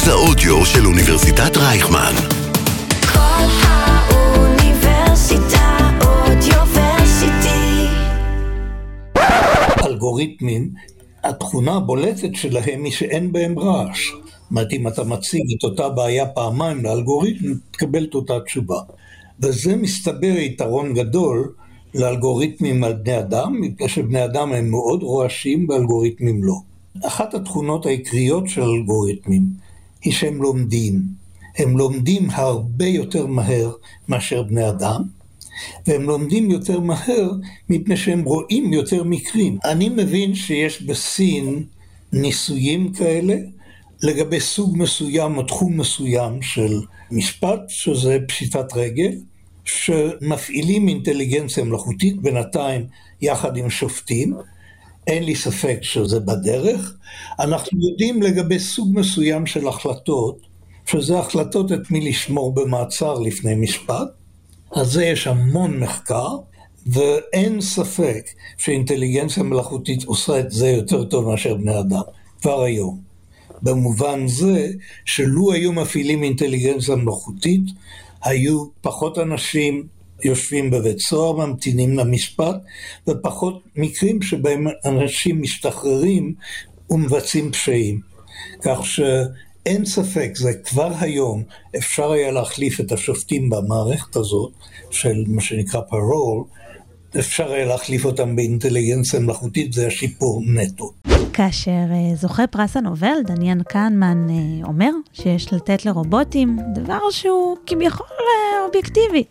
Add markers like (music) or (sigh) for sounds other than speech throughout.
מרכז האודיו של אוניברסיטת רייכמן. כל האוניברסיטה אודיוורסיטי. אלגוריתמים, התכונה הבולטת שלהם היא שאין בהם רעש. זאת אומרת, אם אתה מציג את אותה בעיה פעמיים לאלגוריתם, תקבל את אותה תשובה. וזה מסתבר יתרון גדול לאלגוריתמים על בני אדם, מפני שבני אדם הם מאוד רועשים ואלגוריתמים לא. אחת התכונות העיקריות של אלגוריתמים היא שהם לומדים. הם לומדים הרבה יותר מהר מאשר בני אדם, והם לומדים יותר מהר מפני שהם רואים יותר מקרים. אני מבין שיש בסין ניסויים כאלה לגבי סוג מסוים או תחום מסוים של משפט, שזה פשיטת רגל, שמפעילים אינטליגנציה מלאכותית בינתיים יחד עם שופטים. אין לי ספק שזה בדרך. אנחנו יודעים לגבי סוג מסוים של החלטות, שזה החלטות את מי לשמור במעצר לפני משפט. על זה יש המון מחקר, ואין ספק שאינטליגנציה מלאכותית עושה את זה יותר טוב מאשר בני אדם, כבר היום. במובן זה שלו היו מפעילים אינטליגנציה מלאכותית, היו פחות אנשים יושבים בבית סוהר, ממתינים למשפט, ופחות מקרים שבהם אנשים משתחררים ומבצעים פשעים. כך שאין ספק, זה כבר היום אפשר היה להחליף את השופטים במערכת הזאת, של מה שנקרא פרול, אפשר היה להחליף אותם באינטליגנציה מלאכותית, זה השיפור נטו. כאשר אה, זוכה פרס הנובל, דניאן קהנמן, אה, אומר שיש לתת לרובוטים דבר שהוא כביכול אה, אובייקטיבי,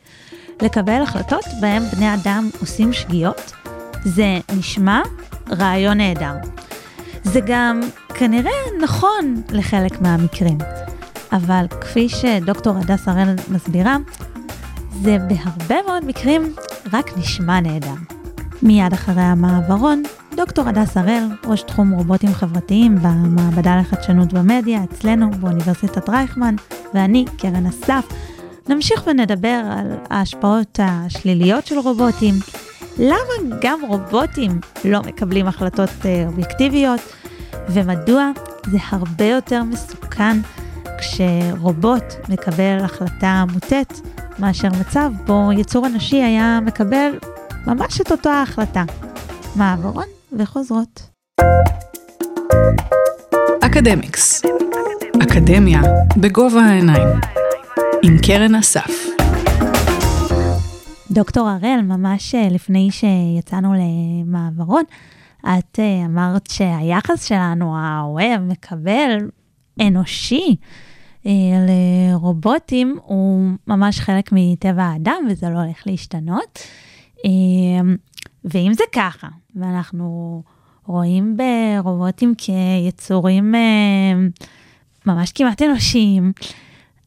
לקבל החלטות בהם בני אדם עושים שגיאות, זה נשמע רעיון נהדר. זה גם כנראה נכון לחלק מהמקרים, אבל כפי שדוקטור הדס הראל מסבירה, זה בהרבה מאוד מקרים רק נשמע נהדר. מיד אחרי המעברון, דוקטור הדס הראל, ראש תחום רובוטים חברתיים במעבדה לחדשנות במדיה אצלנו באוניברסיטת רייכמן, ואני, קרן אסף, נמשיך ונדבר על ההשפעות השליליות של רובוטים, למה גם רובוטים לא מקבלים החלטות אה, אובייקטיביות, ומדוע זה הרבה יותר מסוכן כשרובוט מקבל החלטה מוטית מאשר מצב בו יצור אנושי היה מקבל ממש את אותה ההחלטה. מעברון וחוזרות. אקדמיקס, אקדמיה בגובה העיניים, עם קרן אסף. דוקטור הראל, ממש אה, לפני שיצאנו למעברון, את אה, אמרת שהיחס שלנו, האוהב, מקבל, אנושי, אה, לרובוטים, הוא ממש חלק מטבע האדם, וזה לא הולך להשתנות. ואם זה ככה, ואנחנו רואים ברובוטים כיצורים ממש כמעט אנושיים,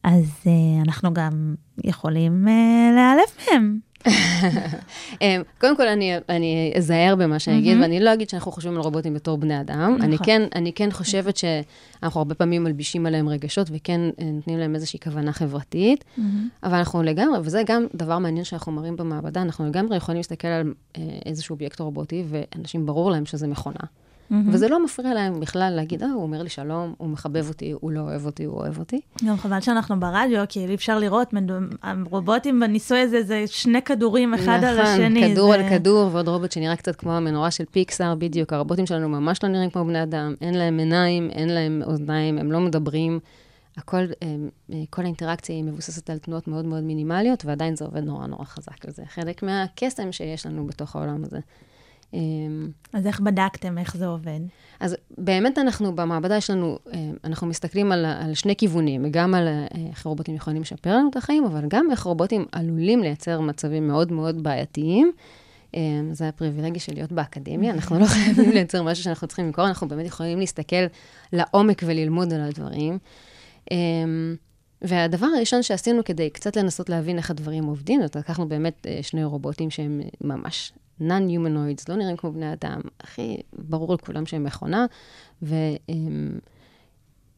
אז אנחנו גם יכולים להיעלב מהם. (laughs) אמ, קודם כל, אני, אני אזהר במה שאני אגיד, ואני לא אגיד שאנחנו חושבים על רובוטים בתור בני אדם. אני נכון. כן, אני כן חושבת שאנחנו הרבה פעמים מלבישים עליהם רגשות, וכן אה, נותנים להם איזושהי כוונה חברתית, אבל אנחנו לגמרי, וזה גם דבר מעניין שאנחנו מראים במעבדה, אנחנו לגמרי יכולים להסתכל על איזשהו אובייקט רובוטי, ואנשים, ברור להם שזה מכונה. וזה לא מפריע להם בכלל להגיד, אה, הוא אומר לי שלום, הוא מחבב אותי, הוא לא אוהב אותי, הוא אוהב אותי. גם חבל שאנחנו ברדיו, כי אי אפשר לראות, הרובוטים בניסוי הזה, זה שני כדורים אחד על השני. נכון, כדור זה... על כדור, ועוד רובוט שנראה קצת כמו המנורה של פיקסאר, בדיוק. הרובוטים שלנו ממש לא נראים כמו בני אדם, אין להם עיניים, אין להם אוזניים, הם לא מדברים. הכל, אה, כל האינטראקציה היא מבוססת על תנועות מאוד מאוד מינימליות, ועדיין זה עובד נורא נורא חזק. וזה חלק מהקסם שיש לנו בתוך העולם הזה. אה, אז איך בדקתם איך זה עובד? אז באמת אנחנו, במעבדה יש לנו, אה, אנחנו מסתכלים על, על שני כיוונים, גם על אה, איך רובוטים יכולים לשפר לנו את החיים, אבל גם איך רובוטים עלולים לייצר מצבים מאוד מאוד בעייתיים. אה, זה הפריבילגיה של להיות באקדמיה, (laughs) אנחנו לא חייבים לייצר משהו שאנחנו צריכים למכור, אנחנו באמת יכולים להסתכל לעומק וללמוד על הדברים. והדבר הראשון שעשינו כדי קצת לנסות להבין איך הדברים עובדים, אז לקחנו באמת שני רובוטים שהם ממש non-humanoids, לא נראים כמו בני אדם, הכי ברור לכולם שהם מכונה,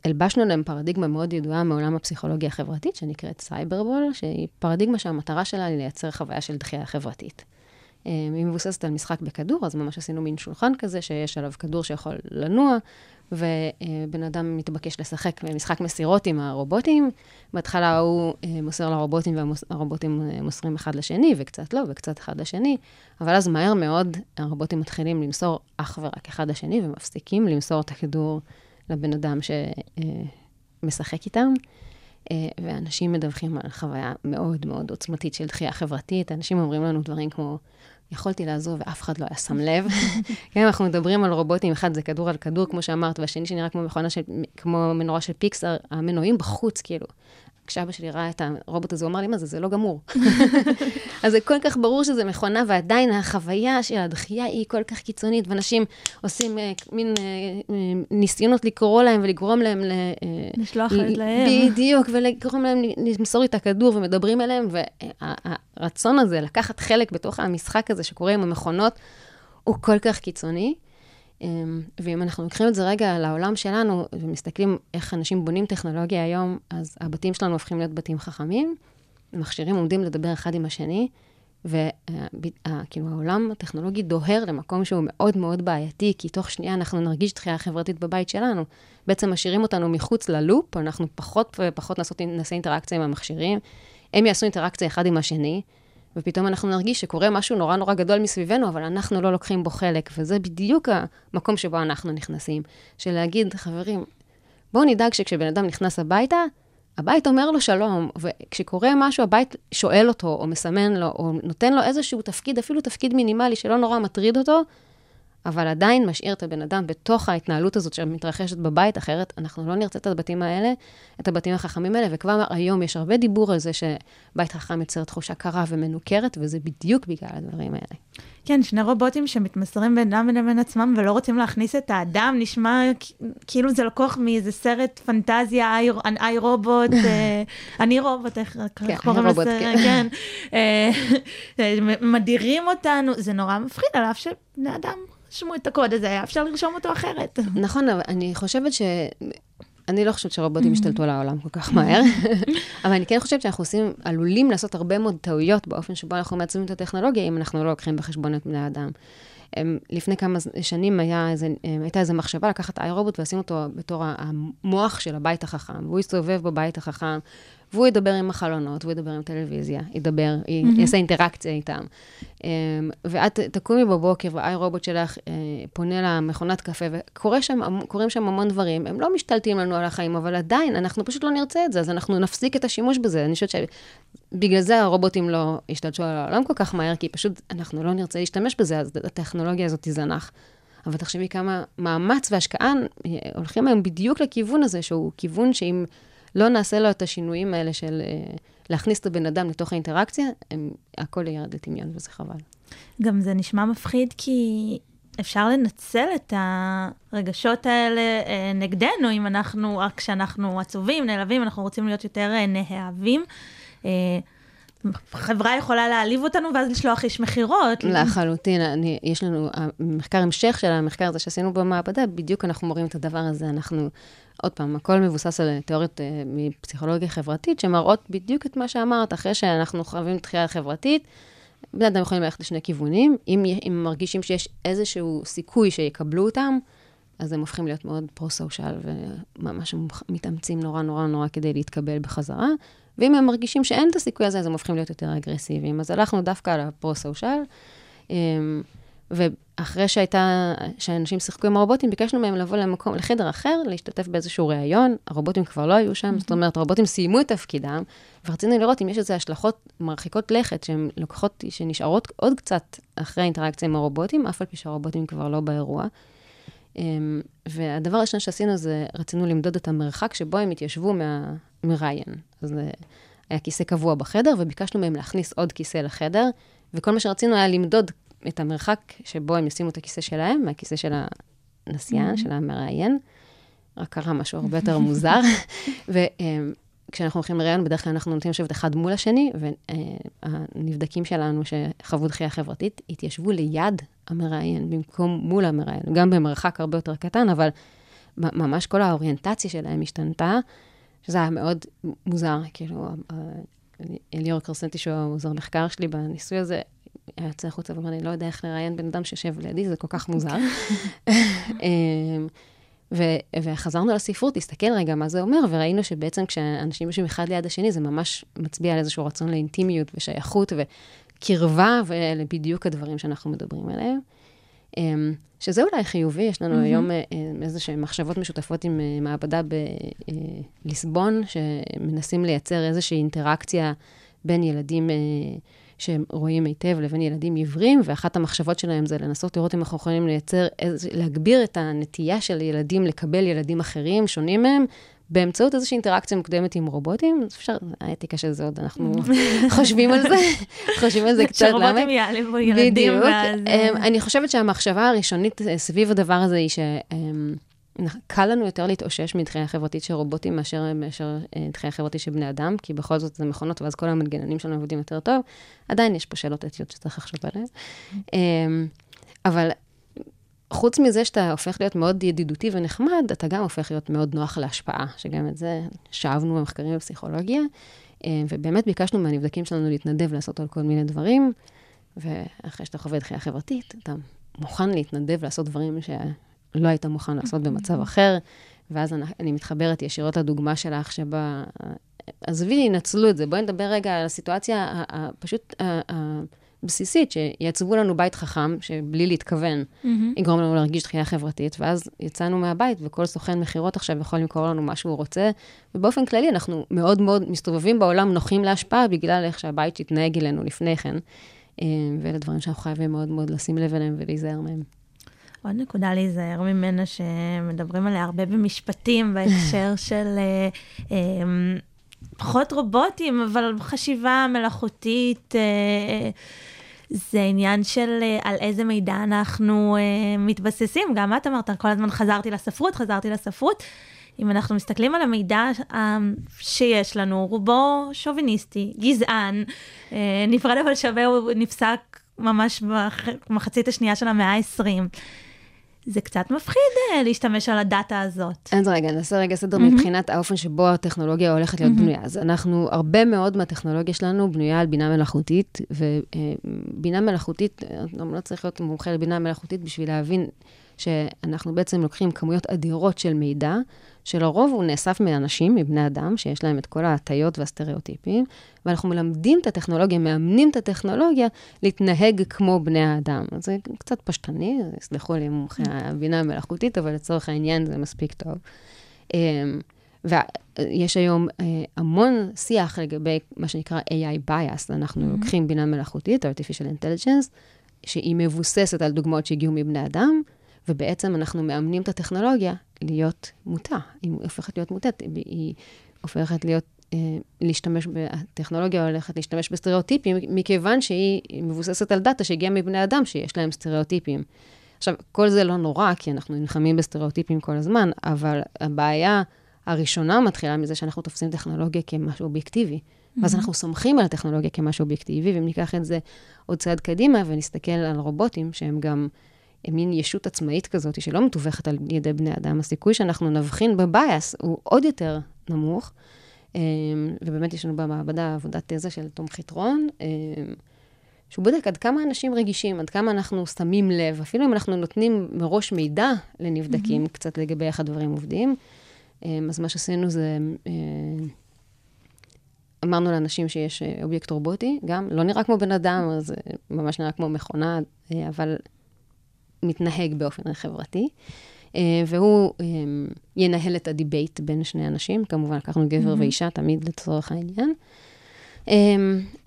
והלבשנו להם פרדיגמה מאוד ידועה מעולם הפסיכולוגיה החברתית, שנקראת Cyberball, שהיא פרדיגמה שהמטרה שלה היא לייצר חוויה של דחייה חברתית. היא מבוססת על משחק בכדור, אז ממש עשינו מין שולחן כזה, שיש עליו כדור שיכול לנוע, ובן אדם מתבקש לשחק במשחק מסירות עם הרובוטים. בהתחלה הוא אה, מוסר לרובוטים והרובוטים אה, מוסרים אחד לשני, וקצת לא, וקצת אחד לשני, אבל אז מהר מאוד הרובוטים מתחילים למסור אך ורק אחד לשני, ומפסיקים למסור את הכדור לבן אדם שמשחק איתם. אה, ואנשים מדווחים על חוויה מאוד מאוד עוצמתית של דחייה חברתית. אנשים אומרים לנו דברים כמו, יכולתי לעזור ואף אחד לא היה שם לב. (laughs) כן, אנחנו מדברים על רובוטים, אחד זה כדור על כדור, כמו שאמרת, והשני שנראה כמו מכונה של, כמו מנורה של פיקסר, המנועים בחוץ, כאילו. כשאבא שלי ראה את הרובוט הזה, הוא אמר לי, מה זה, זה לא גמור. (laughs) אז זה כל כך ברור שזה מכונה, ועדיין החוויה של הדחייה היא כל כך קיצונית, ואנשים עושים uh, מין uh, ניסיונות לקרוא להם ולגרום להם ל... לשלוח ל- להם. בדיוק, ולגרום להם למסור את הכדור, ומדברים אליהם, והרצון הזה לקחת חלק בתוך המשחק הזה שקורה עם המכונות, הוא כל כך קיצוני. אמ, ואם אנחנו לוקחים את זה רגע לעולם שלנו, ומסתכלים איך אנשים בונים טכנולוגיה היום, אז הבתים שלנו הופכים להיות בתים חכמים, מכשירים עומדים לדבר אחד עם השני, וכאילו העולם הטכנולוגי דוהר למקום שהוא מאוד מאוד בעייתי, כי תוך שנייה אנחנו נרגיש דחייה חברתית בבית שלנו. בעצם משאירים אותנו מחוץ ללופ, אנחנו פחות ופחות נעשה אינטראקציה עם המכשירים, הם יעשו אינטראקציה אחד עם השני, ופתאום אנחנו נרגיש שקורה משהו נורא נורא גדול מסביבנו, אבל אנחנו לא לוקחים בו חלק, וזה בדיוק המקום שבו אנחנו נכנסים. של להגיד, חברים, בואו נדאג שכשבן אדם נכנס הביתה, הבית אומר לו שלום, וכשקורה משהו, הבית שואל אותו, או מסמן לו, או נותן לו איזשהו תפקיד, אפילו תפקיד מינימלי שלא נורא מטריד אותו, אבל עדיין משאיר את הבן אדם בתוך ההתנהלות הזאת שמתרחשת בבית, אחרת אנחנו לא נרצה את הבתים האלה, את הבתים החכמים האלה, וכבר היום יש הרבה דיבור על זה שבית חכם יוצר תחושה קרה ומנוכרת, וזה בדיוק בגלל הדברים האלה. כן, שני רובוטים שמתמסרים בינם לבין עצמם ולא רוצים להכניס את האדם, נשמע כאילו זה לקוח מאיזה סרט פנטזיה, איי, רובוט, (laughs) אה, אני רובוט, איך כן, קוראים לזה? כן. (laughs) אה, מדירים אותנו, זה נורא מפחיד, על אף שבני אדם רשמו את הקוד הזה, היה אפשר לרשום אותו אחרת. נכון, אבל אני חושבת ש... אני לא חושבת שרובוטים ישתלטו על העולם כל כך מהר, (laughs) אבל אני כן חושבת שאנחנו עושים, עלולים לעשות הרבה מאוד טעויות באופן שבו אנחנו מעצבים את הטכנולוגיה, אם אנחנו לא לוקחים בחשבון את בני האדם. לפני כמה שנים היה איזה, הייתה איזו מחשבה לקחת איי רובוט ולשים אותו בתור המוח של הבית החכם, והוא יסתובב בבית החכם, והוא ידבר עם החלונות, והוא ידבר עם טלוויזיה, ידבר, mm-hmm. יעשה אינטראקציה איתם. Um, ואת תקומי בבוקר, והאי רובוט שלך uh, פונה למכונת קפה, וקורים שם, שם המון דברים. הם לא משתלטים לנו על החיים, אבל עדיין, אנחנו פשוט לא נרצה את זה, אז אנחנו נפסיק את השימוש בזה. אני חושבת שבגלל זה הרובוטים לא ישתלטו על העולם כל כך מהר, כי פשוט אנחנו לא נרצה להשתמש בזה, אז הטכנולוגיה הזאת תזנח. אבל תחשבי כמה מאמץ והשקעה אה, הולכים היום בדיוק לכיוון הזה, שהוא כיוון שאם... לא נעשה לו את השינויים האלה של uh, להכניס את הבן אדם לתוך האינטראקציה, הם, הכל ירד לטמיון וזה חבל. גם זה נשמע מפחיד כי אפשר לנצל את הרגשות האלה uh, נגדנו, אם אנחנו, רק כשאנחנו עצובים, נעלבים, אנחנו רוצים להיות יותר uh, נאהבים. חברה יכולה להעליב אותנו ואז לשלוח איש מכירות. לחלוטין, אני, יש לנו, המחקר המשך של המחקר הזה שעשינו במעבדה, בדיוק אנחנו מורים את הדבר הזה. אנחנו עוד פעם, הכל מבוסס על תיאוריות uh, מפסיכולוגיה חברתית, שמראות בדיוק את מה שאמרת, אחרי שאנחנו חווים דחייה חברתית, בני אדם יכולים ללכת לשני כיוונים. אם, אם מרגישים שיש איזשהו סיכוי שיקבלו אותם, אז הם הופכים להיות מאוד פרו-סושיאל, וממש מתאמצים נורא נורא נורא כדי להתקבל בחזרה. ואם הם מרגישים שאין את הסיכוי הזה, אז הם הופכים להיות יותר אגרסיביים. אז הלכנו דווקא על הפרו-סושיאל. ואחרי שהייתה, שאנשים שיחקו עם הרובוטים, ביקשנו מהם לבוא למקום, לחדר אחר, להשתתף באיזשהו ראיון. הרובוטים כבר לא היו שם, זאת אומרת, הרובוטים סיימו את תפקידם, ורצינו לראות אם יש איזה השלכות מרחיקות לכת, שהן לוקחות, שנשארות עוד קצת אחרי האינטראקציה עם הרובוטים, אף על פי שהרובוטים כבר לא באירוע. אמ, והדבר הראשון שעשינו זה, רצינו למדוד את המרחק שבו הם התיישבו מהמראיין. אז אה, היה כיסא קבוע בחדר, וביקשנו מהם להכניס עוד כיסא לחדר, וכל מה שרצינו היה למדוד את המרחק שבו הם ישימו את הכיסא שלהם, מהכיסא של הנסיין, mm-hmm. של המראיין. רק קרה משהו הרבה יותר מוזר. (laughs) וכשאנחנו הולכים לראיון, בדרך כלל אנחנו נוטים לשבת אחד מול השני, והנבדקים שלנו שחוו דחייה חברתית, התיישבו ליד המראיין, במקום מול המראיין, גם במרחק הרבה יותר קטן, אבל ממש כל האוריינטציה שלהם השתנתה, שזה היה מאוד מוזר, כאילו, אליאור קרסנטי, שהוא עוזר מחקר שלי בניסוי הזה, היה יוצא החוצה ואומר, אני לא יודע איך לראיין בן אדם שיושב לידי, זה כל כך מוזר. אמ, ו- וחזרנו לספרות, להסתכל רגע מה זה אומר, וראינו שבעצם כשאנשים יושבים אחד ליד השני, זה ממש מצביע על איזשהו רצון לאינטימיות ושייכות וקרבה, ואלה בדיוק הדברים שאנחנו מדברים עליהם. אמ, שזה אולי חיובי, יש לנו mm-hmm. היום אה, איזה שהן מחשבות משותפות עם אה, מעבדה בליסבון, שמנסים לייצר איזושהי אינטראקציה בין ילדים אה, שהם רואים היטב לבין ילדים עיוורים, ואחת המחשבות שלהם זה לנסות לראות אם אנחנו יכולים לייצר, להגביר את הנטייה של ילדים לקבל ילדים אחרים, שונים מהם, באמצעות איזושהי אינטראקציה מוקדמת עם רובוטים, אפשר, האתיקה של זה עוד, אנחנו (laughs) חושבים על זה, (laughs) חושבים על זה קצת, למה? שרובוטים יעליבו ילדים, ואז... בדיוק. אני חושבת שהמחשבה הראשונית אה, סביב הדבר הזה היא ש... קל לנו יותר להתאושש מדחייה חברתית של רובוטים מאשר, מאשר אה, דחייה חברתית של בני אדם, כי בכל זאת זה מכונות, ואז כל המנגנונים שלנו עובדים יותר טוב. עדיין יש פה שאלות אתיות שצריך לחשוב עליהן. אמ, אבל חוץ מזה שאתה הופך להיות מאוד ידידותי ונחמד, אתה גם הופך להיות מאוד נוח להשפעה, שגם את זה שאבנו במחקרים בפסיכולוגיה. אמ, ובאמת ביקשנו מהנבדקים שלנו להתנדב לעשות על כל מיני דברים, ואחרי שאתה חווה דחייה חברתית, אתה מוכן להתנדב לעשות דברים לא היית מוכן לעשות במצב אחר, ואז אני, אני מתחברת ישירות לדוגמה שלך, שבה, עזבי, ינצלו את זה. בואי נדבר רגע על הסיטואציה הפשוט הבסיסית, שיעצבו לנו בית חכם, שבלי להתכוון, mm-hmm. יגרום לנו להרגיש דחייה חברתית, ואז יצאנו מהבית, וכל סוכן מכירות עכשיו יכול למכור לנו מה שהוא רוצה, ובאופן כללי אנחנו מאוד מאוד מסתובבים בעולם נוחים להשפעה, בגלל איך שהבית התנהג אלינו לפני כן. אה, ואלה דברים שאנחנו חייבים מאוד מאוד לשים לב אליהם ולהיזהר מהם. עוד נקודה להיזהר ממנה שמדברים עליה הרבה במשפטים בהקשר (laughs) של אה, אה, פחות רובוטים, אבל חשיבה מלאכותית. אה, זה עניין של על איזה מידע אנחנו מתבססים. גם את אמרת, כל הזמן חזרתי לספרות, חזרתי לספרות. אם אנחנו מסתכלים על המידע שיש לנו, רובו שוביניסטי, גזען, נפרד אבל שווה, הוא נפסק ממש במחצית השנייה של המאה ה-20. זה קצת מפחיד אה, להשתמש על הדאטה הזאת. אז רגע, נעשה רגע סדר mm-hmm. מבחינת האופן שבו הטכנולוגיה הולכת להיות mm-hmm. בנויה. אז אנחנו, הרבה מאוד מהטכנולוגיה שלנו בנויה על בינה מלאכותית, ובינה מלאכותית, גם לא צריך להיות מומחה לבינה מלאכותית בשביל להבין שאנחנו בעצם לוקחים כמויות אדירות של מידע, שלרוב הוא נאסף מאנשים, מבני אדם, שיש להם את כל ההטיות והסטריאוטיפים, ואנחנו מלמדים את הטכנולוגיה, מאמנים את הטכנולוגיה להתנהג כמו בני האדם. אז זה קצת פשטני, יסלחו לי מומחי הבינה המלאכותית, אבל לצורך העניין זה מספיק טוב. אמ, ויש היום אה, המון שיח לגבי מה שנקרא AI bias, אנחנו mm-hmm. לוקחים בינה מלאכותית, artificial intelligence, שהיא מבוססת על דוגמאות שהגיעו מבני אדם, ובעצם אנחנו מאמנים את הטכנולוגיה להיות מוטה. היא הופכת להיות מוטת, היא הופכת להיות, אה, להשתמש, הטכנולוגיה הולכת להשתמש בסטריאוטיפים, מכיוון שהיא מבוססת על דאטה שהגיעה מבני אדם שיש להם סטריאוטיפים. עכשיו, כל זה לא נורא, כי אנחנו נלחמים בסטריאוטיפים כל הזמן, אבל הבעיה הראשונה מתחילה מזה שאנחנו תופסים טכנולוגיה כמשהו אובייקטיבי. Mm-hmm. ואז אנחנו סומכים על הטכנולוגיה כמשהו אובייקטיבי, ואם ניקח את זה עוד צעד קדימה ונסתכל על רובוטים, שהם גם מין ישות עצמאית כזאת, שלא מתווכת על ידי בני אדם, הסיכוי שאנחנו נבחין בבייס הוא עוד יותר נמוך. אמ, ובאמת יש לנו במעבדה עבודת תזה של תום חיטרון, אמ, שהוא בודק עד כמה אנשים רגישים, עד כמה אנחנו שמים לב, אפילו אם אנחנו נותנים מראש מידע לנבדקים mm-hmm. קצת לגבי איך הדברים עובדים. אמ, אז מה שעשינו זה, אמרנו לאנשים שיש אה, אובייקט רובוטי, גם לא נראה כמו בן אדם, זה ממש נראה כמו מכונה, אה, אבל מתנהג באופן חברתי. Uh, והוא um, ינהל את ה debate בין שני אנשים, כמובן לקחנו גבר mm-hmm. ואישה תמיד לצורך העניין. Um,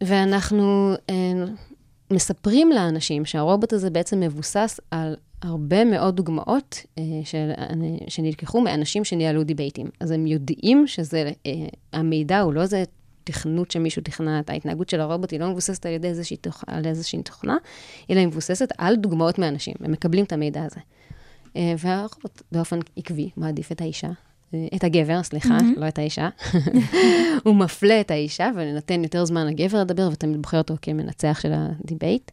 ואנחנו מספרים לאנשים שהרובוט הזה בעצם מבוסס על הרבה מאוד דוגמאות של, שנלקחו מאנשים שניהלו דיבייטים. אז הם יודעים שזה, המידע הוא לא איזה תכנות שמישהו תכנן, ההתנהגות של הרובוט היא לא מבוססת על ידי איזושהי, תוכ... על איזושהי תוכנה, אלא היא מבוססת על דוגמאות מאנשים, הם מקבלים את המידע הזה. אה, והרובוט באופן עקבי מעדיף את האישה, אה, את הגבר, סליחה, mm-hmm. לא את האישה. (laughs) הוא מפלה את האישה ונותן יותר זמן לגבר לדבר, ותמיד בוחר אותו כמנצח של ה debate.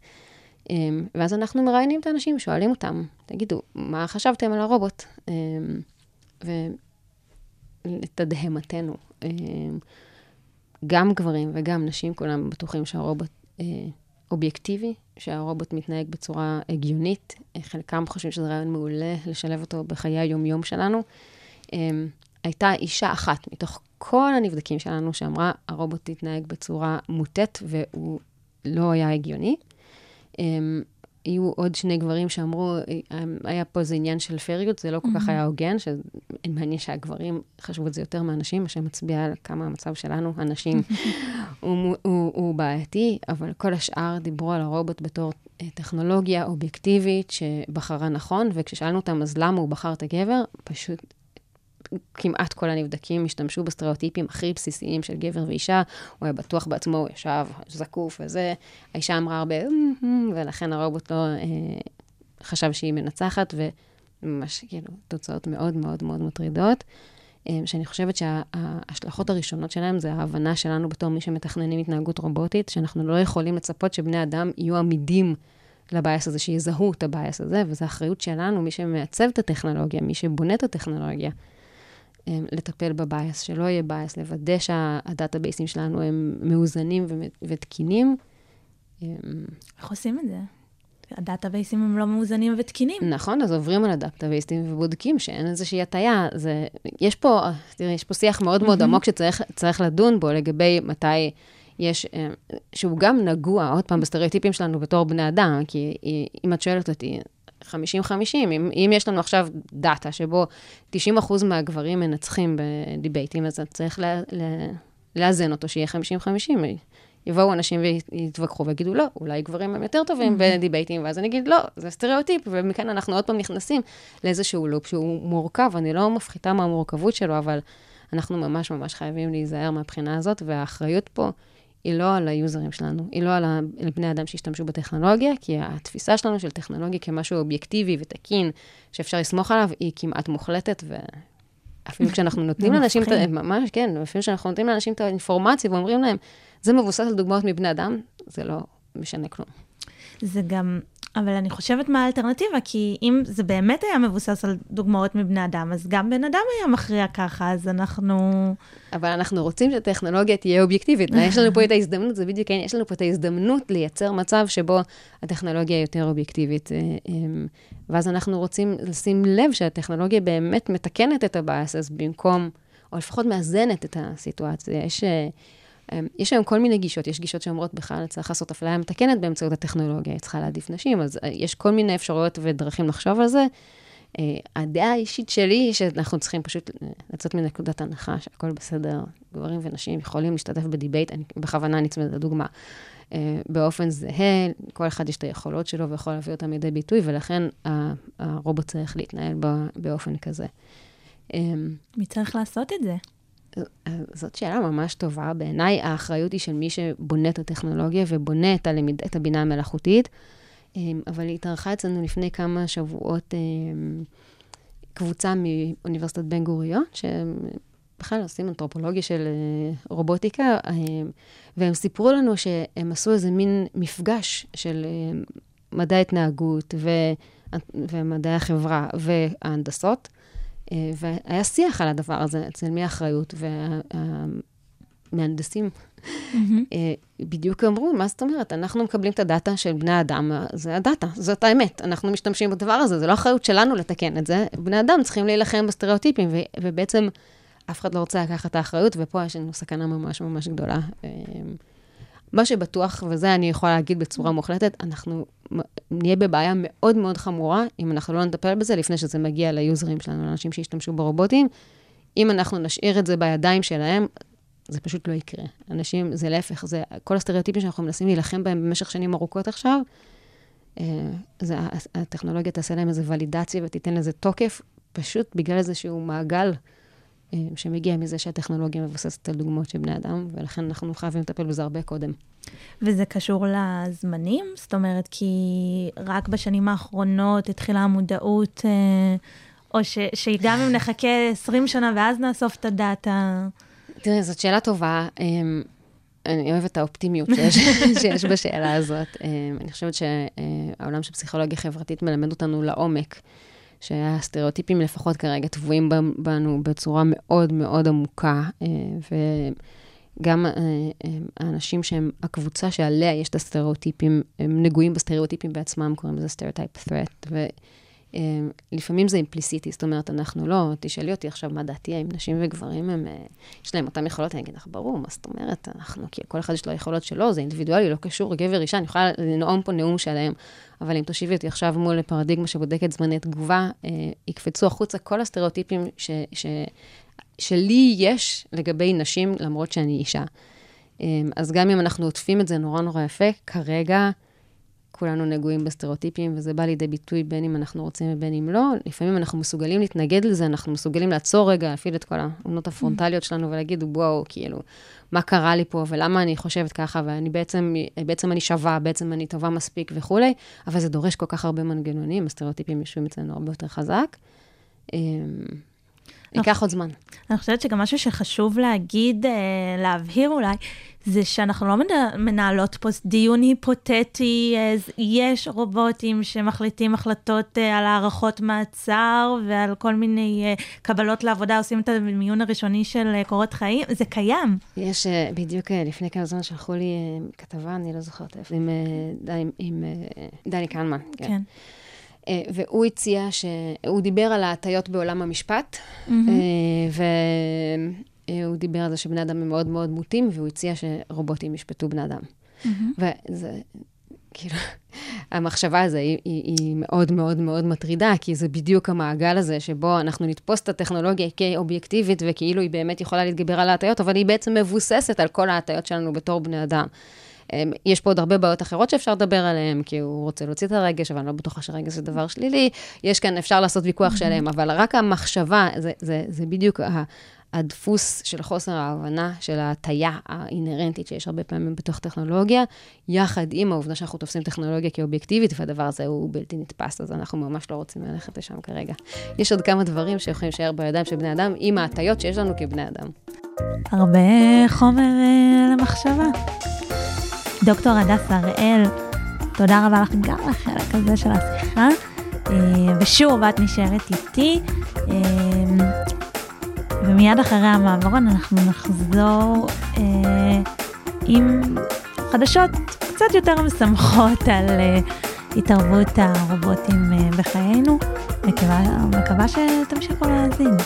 אה, ואז אנחנו מראיינים את האנשים, שואלים אותם, תגידו, מה חשבתם על הרובוט? ולתדהמתנו, גם גברים וגם נשים, כולם בטוחים שהרובוט אה, אובייקטיבי, שהרובוט מתנהג בצורה הגיונית. חלקם חושבים שזה רעיון מעולה לשלב אותו בחיי היום-יום שלנו. אמ, הייתה אישה אחת מתוך כל הנבדקים שלנו שאמרה, הרובוט התנהג בצורה מוטית והוא לא היה הגיוני. אמ, היו עוד שני גברים שאמרו, היה פה איזה עניין של פריות, זה לא כל כך היה הוגן, שמעניין שהגברים חשבו את זה יותר מהנשים, מה שמצביע על כמה המצב שלנו, הנשים, (laughs) הוא, הוא, הוא בעייתי, אבל כל השאר דיברו על הרובוט בתור אה, טכנולוגיה אובייקטיבית שבחרה נכון, וכששאלנו אותם, אז למה הוא בחר את הגבר? פשוט כמעט כל הנבדקים השתמשו בסטריאוטיפים הכי בסיסיים של גבר ואישה, הוא היה בטוח בעצמו, הוא ישב זקוף וזה, האישה אמרה הרבה, ולכן הרובוט לא אה, חשב שהיא מנצחת, וממש כאילו תוצאות מאוד מאוד מאוד מטרידות. אה, שאני חושבת שההשלכות הראשונות שלהם זה ההבנה שלנו בתור מי שמתכננים התנהגות רובוטית, שאנחנו לא יכולים לצפות שבני אדם יהיו עמידים ל bias הזה, שיזהו את ה bias הזה, וזו אחריות שלנו, מי שמעצב את הטכנולוגיה, מי שבונה את הטכנולוגיה. אמ, לטפל ב bias, שלא יהיה bias, לוודא שהדאטאבייסים שלנו הם מאוזנים ותקינים. אמ, איך עושים את זה? הדאטאבייסים הם לא מאוזנים ותקינים. נכון, אז עוברים על הדאטאבייסים ובודקים שאין איזושהי הטיה. זה, יש פה, תראי, יש פה שיח מאוד מאוד עמוק שצריך לדון בו לגבי מתי יש, שהוא גם נגוע, עוד פעם, בסטריאוטיפים שלנו בתור בני אדם, כי אם את שואלת אותי, 50-50. אם, אם יש לנו עכשיו דאטה שבו 90% מהגברים מנצחים בדיבייטים, אז צריך לה, לה, לאזן אותו, שיהיה 50-50. יבואו אנשים ויתווכחו ויגידו, לא, אולי גברים הם יותר טובים mm-hmm. בדיבייטים, ואז אני אגיד, לא, זה סטריאוטיפ, ומכאן אנחנו עוד פעם נכנסים לאיזשהו לופ שהוא מורכב, אני לא מפחיתה מהמורכבות שלו, אבל אנחנו ממש ממש חייבים להיזהר מהבחינה הזאת, והאחריות פה היא לא על היוזרים שלנו, היא לא על, ה... על בני אדם שהשתמשו בטכנולוגיה, כי התפיסה שלנו של טכנולוגיה כמשהו אובייקטיבי ותקין, שאפשר לסמוך עליו, היא כמעט מוחלטת, ואפילו כשאנחנו (laughs) נותנים לאנשים, את ה... ממש, כן, אפילו כשאנחנו נותנים לאנשים את האינפורמציה ואומרים להם, זה מבוסס על דוגמאות מבני אדם, זה לא משנה כלום. זה גם, אבל אני חושבת מה האלטרנטיבה, כי אם זה באמת היה מבוסס על דוגמאות מבני אדם, אז גם בן אדם היה מכריע ככה, אז אנחנו... אבל אנחנו רוצים שהטכנולוגיה תהיה אובייקטיבית. (laughs) יש לנו פה את ההזדמנות, זה בדיוק, יש לנו פה את ההזדמנות לייצר מצב שבו הטכנולוגיה יותר אובייקטיבית. אה, אמ, ואז אנחנו רוצים לשים לב שהטכנולוגיה באמת מתקנת את הבאס, אז במקום, או לפחות מאזנת את הסיטואציה. יש... אה, אמ, יש היום כל מיני גישות, יש גישות שאומרות בכלל צריך לעשות אפליה מתקנת באמצעות הטכנולוגיה, היא צריכה להעדיף נשים, אז אה, יש כל מיני אפשרויות ודרכים לחשוב על זה. Uh, הדעה האישית שלי היא שאנחנו צריכים פשוט אה, לצאת מנקודת הנחה שהכל בסדר, גברים ונשים יכולים להשתתף בדיבייט, אני בכוונה נצמדת לדוגמה, באופן זהה, כל אחד יש את היכולות שלו ויכול להביא אותם לידי ביטוי, ולכן הרובוט צריך להתנהל באופן כזה. מי צריך לעשות את זה? זאת שאלה ממש טובה. בעיניי האחריות היא של מי שבונה את הטכנולוגיה ובונה את, הלמיד, את הבינה המלאכותית. אמ, אבל היא התארחה אצלנו לפני כמה שבועות אמ, קבוצה מאוניברסיטת בן גוריון, שבכלל עושים אנתרופולוגיה של אה, רובוטיקה, אמ, והם סיפרו לנו שהם עשו איזה מין מפגש של אה, מדעי ההתנהגות ומדעי החברה וההנדסות. אה, והיה שיח על הדבר הזה, אצל מי האחריות, והמהנדסים אה, בדיוק אמרו, מה זאת אומרת? אנחנו מקבלים את הדאטה של בני אדם, זה הדאטה, זאת האמת. אנחנו משתמשים בדבר הזה, זה לא אחריות שלנו לתקן את זה. בני אדם צריכים להילחם בסטריאוטיפים, ובעצם אף אחד לא רוצה לקחת את האחריות, ופה יש לנו סכנה ממש ממש גדולה. מה שבטוח, וזה אני יכולה להגיד בצורה מוחלטת, אנחנו נהיה בבעיה מאוד מאוד חמורה אם אנחנו לא נטפל בזה לפני שזה מגיע ליוזרים שלנו, לאנשים שישתמשו ברובוטים. אם אנחנו נשאיר את זה בידיים שלהם, זה פשוט לא יקרה. אנשים, זה להפך, זה כל הסטריאוטיפים שאנחנו מנסים להילחם בהם במשך שנים ארוכות עכשיו, אה, זה, הטכנולוגיה תעשה להם איזו ולידציה ותיתן לזה תוקף, פשוט בגלל איזשהו מעגל שמגיע מזה שהטכנולוגיה מבוססת על דוגמאות של בני אדם, ולכן אנחנו חייבים לטפל בזה הרבה קודם. וזה קשור לזמנים? זאת אומרת, כי רק בשנים האחרונות התחילה המודעות, אה, או ש, שגם אם נחכה 20 שנה ואז נאסוף את הדאטה... תראי, זאת שאלה טובה. אה, אני אוהבת את האופטימיות שיש, (laughs) שיש בשאלה הזאת. אני חושבת שהעולם של פסיכולוגיה חברתית מלמד אותנו לעומק. שהסטריאוטיפים לפחות כרגע טבועים בנו בצורה מאוד מאוד עמוקה, אה, גם אה, אה, האנשים שהם הקבוצה שעליה יש את הסטריאוטיפים, הם נגועים בסטריאוטיפים בעצמם, קוראים לזה סטריאוטיפ threat. ולפעמים זה אימפליסיטי, זאת אומרת, אנחנו לא, תשאלי אותי עכשיו מה דעתי, האם נשים וגברים, הם, אה, יש להם אותם יכולות, אני אגיד לך, ברור, מה זאת אומרת, אנחנו, כי כל אחד יש לו יכולות שלו, זה אינדיבידואלי, לא קשור, גבר, אישה, אני יכולה לנאום פה נאום שלהם, אבל אם תושיבי אותי עכשיו מול פרדיגמה שבודקת זמני תגובה, אה, יקפצו החוצה כל הסטריאוטיפים ש, ש, שלי יש לגבי נשים, למרות שאני אישה. אה, אז גם אם אנחנו עוטפים את זה נורא נורא יפה, כרגע כולנו נגועים בסטריאוטיפים, וזה בא לידי ביטוי בין אם אנחנו רוצים ובין אם לא. לפעמים אנחנו מסוגלים להתנגד לזה, אנחנו מסוגלים לעצור רגע, להפעיל את כל העונות הפרונטליות שלנו ולהגיד, וואו, כאילו, מה קרה לי פה, ולמה אני חושבת ככה, ואני בעצם, בעצם אני שווה, בעצם אני טובה מספיק וכולי, אבל זה דורש כל כך הרבה מנגנונים, הסטריאוטיפים יושבים אצלנו הרבה יותר חזק. אמ, ייקח עוד זמן. אני חושבת שגם משהו שחשוב להגיד, אה, להבהיר אולי, זה שאנחנו לא מנהלות פה דיון היפותטי, אז יש רובוטים שמחליטים החלטות אה, על הארכות מעצר ועל כל מיני אה, קבלות לעבודה, עושים את המיון הראשוני של קורות חיים, זה קיים. יש, בדיוק לפני כמה זמן שלחו לי כתבה, אני לא זוכרת איפה, עם, עם, עם דני קנמן. כן. כן. אה, והוא הציע שהוא דיבר על ההטיות בעולם המשפט, mm-hmm. והוא דיבר על זה שבני אדם הם מאוד מאוד מוטים, והוא הציע שרובוטים ישפטו בני אדם. Mm-hmm. וזה, כאילו, (laughs) המחשבה הזו היא, היא, היא מאוד מאוד מאוד מטרידה, כי זה בדיוק המעגל הזה שבו אנחנו נתפוס את הטכנולוגיה כאובייקטיבית, וכאילו היא באמת יכולה להתגבר על ההטיות, אבל היא בעצם מבוססת על כל ההטיות שלנו בתור בני אדם. יש פה עוד הרבה בעיות אחרות שאפשר לדבר עליהן, כי הוא רוצה להוציא את הרגש, אבל אני לא בטוחה שרגש זה דבר שלילי. יש כאן, אפשר לעשות ויכוח שלם, אבל רק המחשבה, זה, זה, זה בדיוק הדפוס של חוסר ההבנה, של ההטייה האינהרנטית שיש הרבה פעמים בתוך טכנולוגיה, יחד עם העובדה שאנחנו תופסים טכנולוגיה כאובייקטיבית, והדבר הזה הוא בלתי נתפס, אז אנחנו ממש לא רוצים ללכת לשם כרגע. יש עוד כמה דברים שיכולים להישאר בידיים של בני אדם, עם ההטיות שיש לנו כבני אדם. הרבה חומר אה, למחשבה. דוקטור הדס הראל, תודה רבה לך גם לחלק הזה של השיחה. אה, ושוב, את נשארת איתי. אה, ומיד אחרי המעברון אנחנו נחזור אה, עם חדשות קצת יותר משמחות (laughs) על התערבות הרובוטים בחיינו. מקווה, מקווה שתמשיכו להאזין.